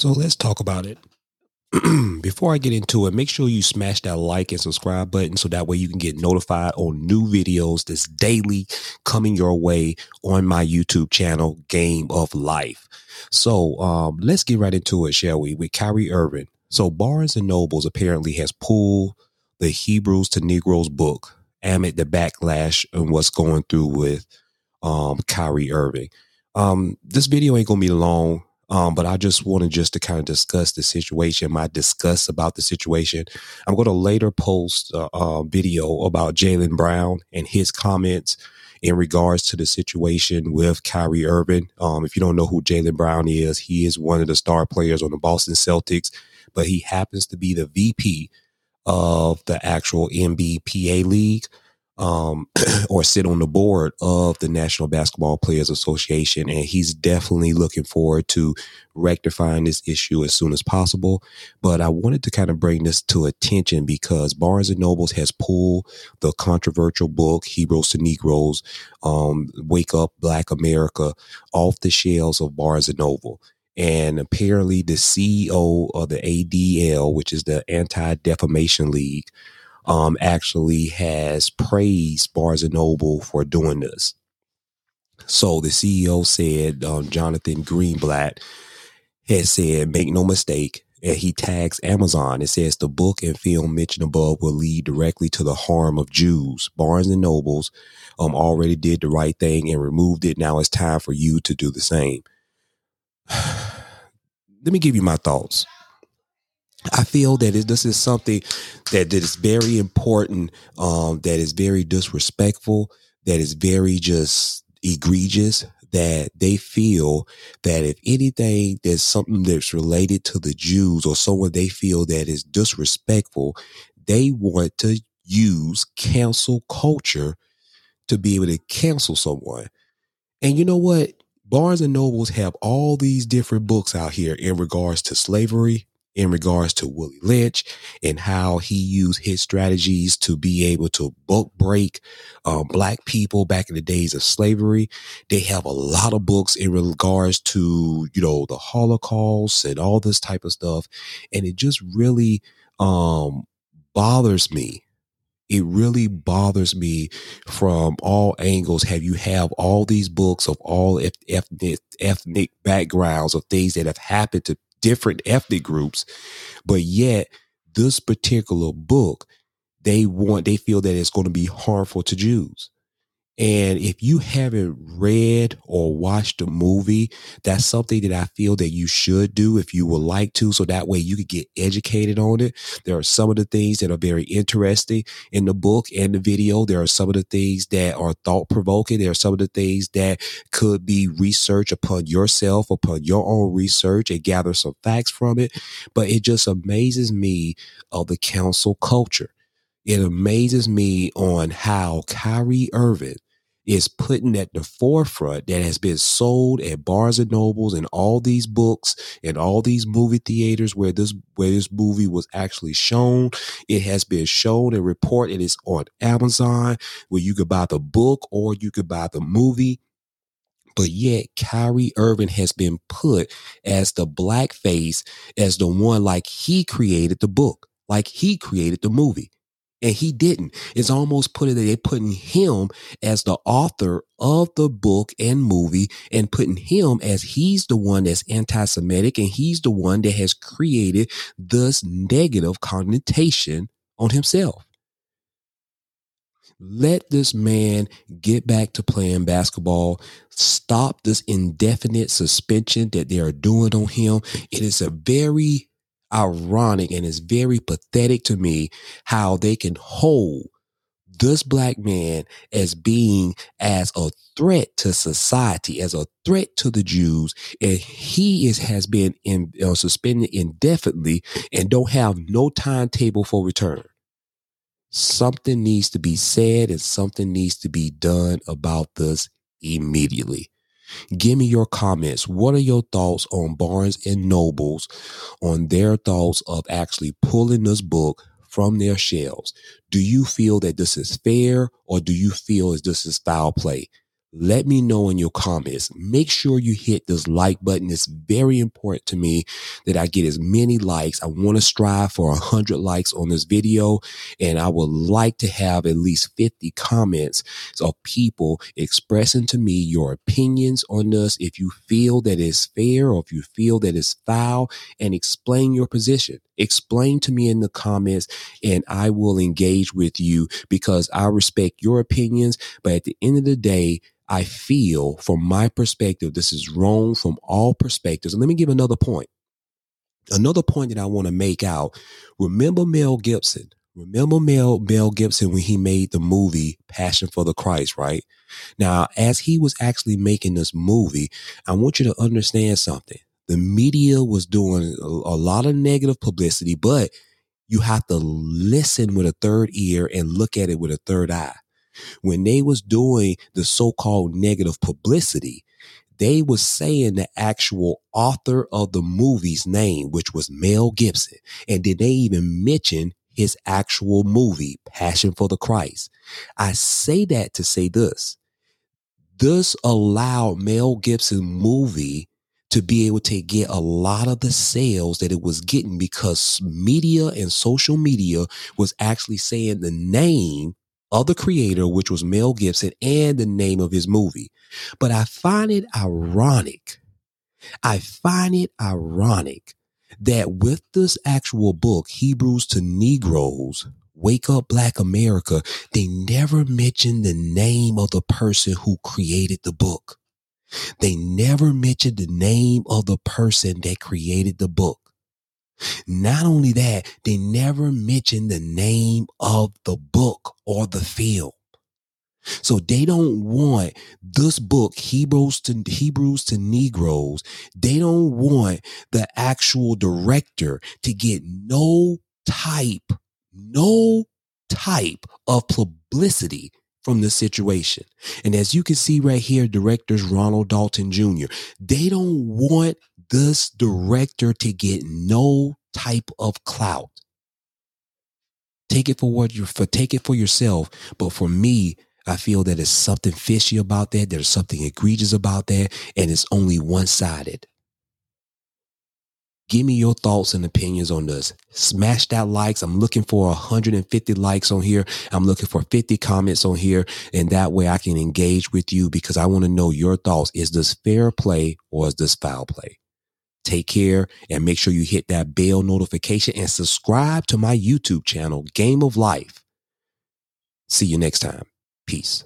So let's talk about it. Before I get into it, make sure you smash that like and subscribe button so that way you can get notified on new videos that's daily coming your way on my YouTube channel, Game of Life. So um, let's get right into it, shall we? With Kyrie Irving. So Barnes and Nobles apparently has pulled the Hebrews to Negroes book amid the backlash and what's going through with um, Kyrie Irving. Um, this video ain't gonna be long. Um, but I just wanted just to kind of discuss the situation, my discuss about the situation. I'm going to later post a, a video about Jaylen Brown and his comments in regards to the situation with Kyrie Irving. Um, if you don't know who Jaylen Brown is, he is one of the star players on the Boston Celtics, but he happens to be the VP of the actual NBPA league um, or sit on the board of the National Basketball Players Association. And he's definitely looking forward to rectifying this issue as soon as possible. But I wanted to kind of bring this to attention because Barnes and Nobles has pulled the controversial book, Hebrews to Negroes, um, Wake Up Black America off the shelves of Barnes and Noble. And apparently the CEO of the ADL, which is the Anti Defamation League, um, actually has praised Barnes and Noble for doing this. So the CEO said, um, Jonathan Greenblatt has said, make no mistake, and he tags Amazon. It says the book and film mentioned above will lead directly to the harm of Jews. Barnes and Nobles um, already did the right thing and removed it. Now it's time for you to do the same. Let me give you my thoughts. I feel that this is something that, that is very important, um, that is very disrespectful, that is very just egregious, that they feel that if anything there's something that's related to the Jews or someone they feel that is disrespectful, they want to use cancel culture to be able to cancel someone. And you know what? Barnes and Nobles have all these different books out here in regards to slavery, in regards to Willie Lynch and how he used his strategies to be able to book break um, black people back in the days of slavery. They have a lot of books in regards to, you know, the Holocaust and all this type of stuff. And it just really um, bothers me it really bothers me from all angles have you have all these books of all ethnic ethnic backgrounds of things that have happened to different ethnic groups, but yet this particular book, they want, they feel that it's going to be harmful to Jews. And if you haven't read or watched the movie, that's something that I feel that you should do if you would like to. So that way you could get educated on it. There are some of the things that are very interesting in the book and the video. There are some of the things that are thought provoking. There are some of the things that could be research upon yourself, upon your own research and gather some facts from it. But it just amazes me of the council culture. It amazes me on how Kyrie Irving is putting at the forefront that has been sold at Barnes and Nobles and all these books and all these movie theaters where this where this movie was actually shown. It has been shown and reported. It's on Amazon where you could buy the book or you could buy the movie. But yet, Kyrie Irving has been put as the black face, as the one like he created the book, like he created the movie and he didn't. It's almost put it that they're putting him as the author of the book and movie and putting him as he's the one that's anti-Semitic and he's the one that has created this negative connotation on himself. Let this man get back to playing basketball. Stop this indefinite suspension that they are doing on him. It is a very ironic and it's very pathetic to me how they can hold this black man as being as a threat to society, as a threat to the Jews, and he is has been in, uh, suspended indefinitely and don't have no timetable for return. Something needs to be said and something needs to be done about this immediately. Give me your comments. What are your thoughts on Barnes and Nobles, on their thoughts of actually pulling this book from their shelves? Do you feel that this is fair or do you feel as this is foul play? Let me know in your comments. Make sure you hit this like button. It's very important to me that I get as many likes. I want to strive for 100 likes on this video, and I would like to have at least 50 comments of people expressing to me your opinions on this. If you feel that it's fair or if you feel that it's foul, and explain your position. Explain to me in the comments, and I will engage with you because I respect your opinions. But at the end of the day, I feel from my perspective, this is wrong from all perspectives. And let me give another point. Another point that I want to make out. Remember Mel Gibson. Remember Mel, Mel Gibson when he made the movie Passion for the Christ, right? Now, as he was actually making this movie, I want you to understand something. The media was doing a, a lot of negative publicity, but you have to listen with a third ear and look at it with a third eye when they was doing the so-called negative publicity, they was saying the actual author of the movie's name, which was Mel Gibson. And did they even mention his actual movie, Passion for the Christ? I say that to say this. This allowed Mel Gibson movie to be able to get a lot of the sales that it was getting because media and social media was actually saying the name of the creator, which was Mel Gibson, and the name of his movie. But I find it ironic. I find it ironic that with this actual book, Hebrews to Negroes, Wake Up Black America, they never mention the name of the person who created the book. They never mentioned the name of the person that created the book. Not only that, they never mention the name of the book or the film. So they don't want this book, Hebrews to Hebrews to Negroes. They don't want the actual director to get no type, no type of publicity from the situation. And as you can see right here, directors Ronald Dalton Jr., they don't want this director to get no type of clout. Take it for what you for take it for yourself. But for me, I feel that there's something fishy about that. There's something egregious about that, and it's only one sided. Give me your thoughts and opinions on this. Smash that likes. I'm looking for 150 likes on here. I'm looking for 50 comments on here. And that way I can engage with you because I want to know your thoughts. Is this fair play or is this foul play? Take care and make sure you hit that bell notification and subscribe to my YouTube channel, Game of Life. See you next time. Peace.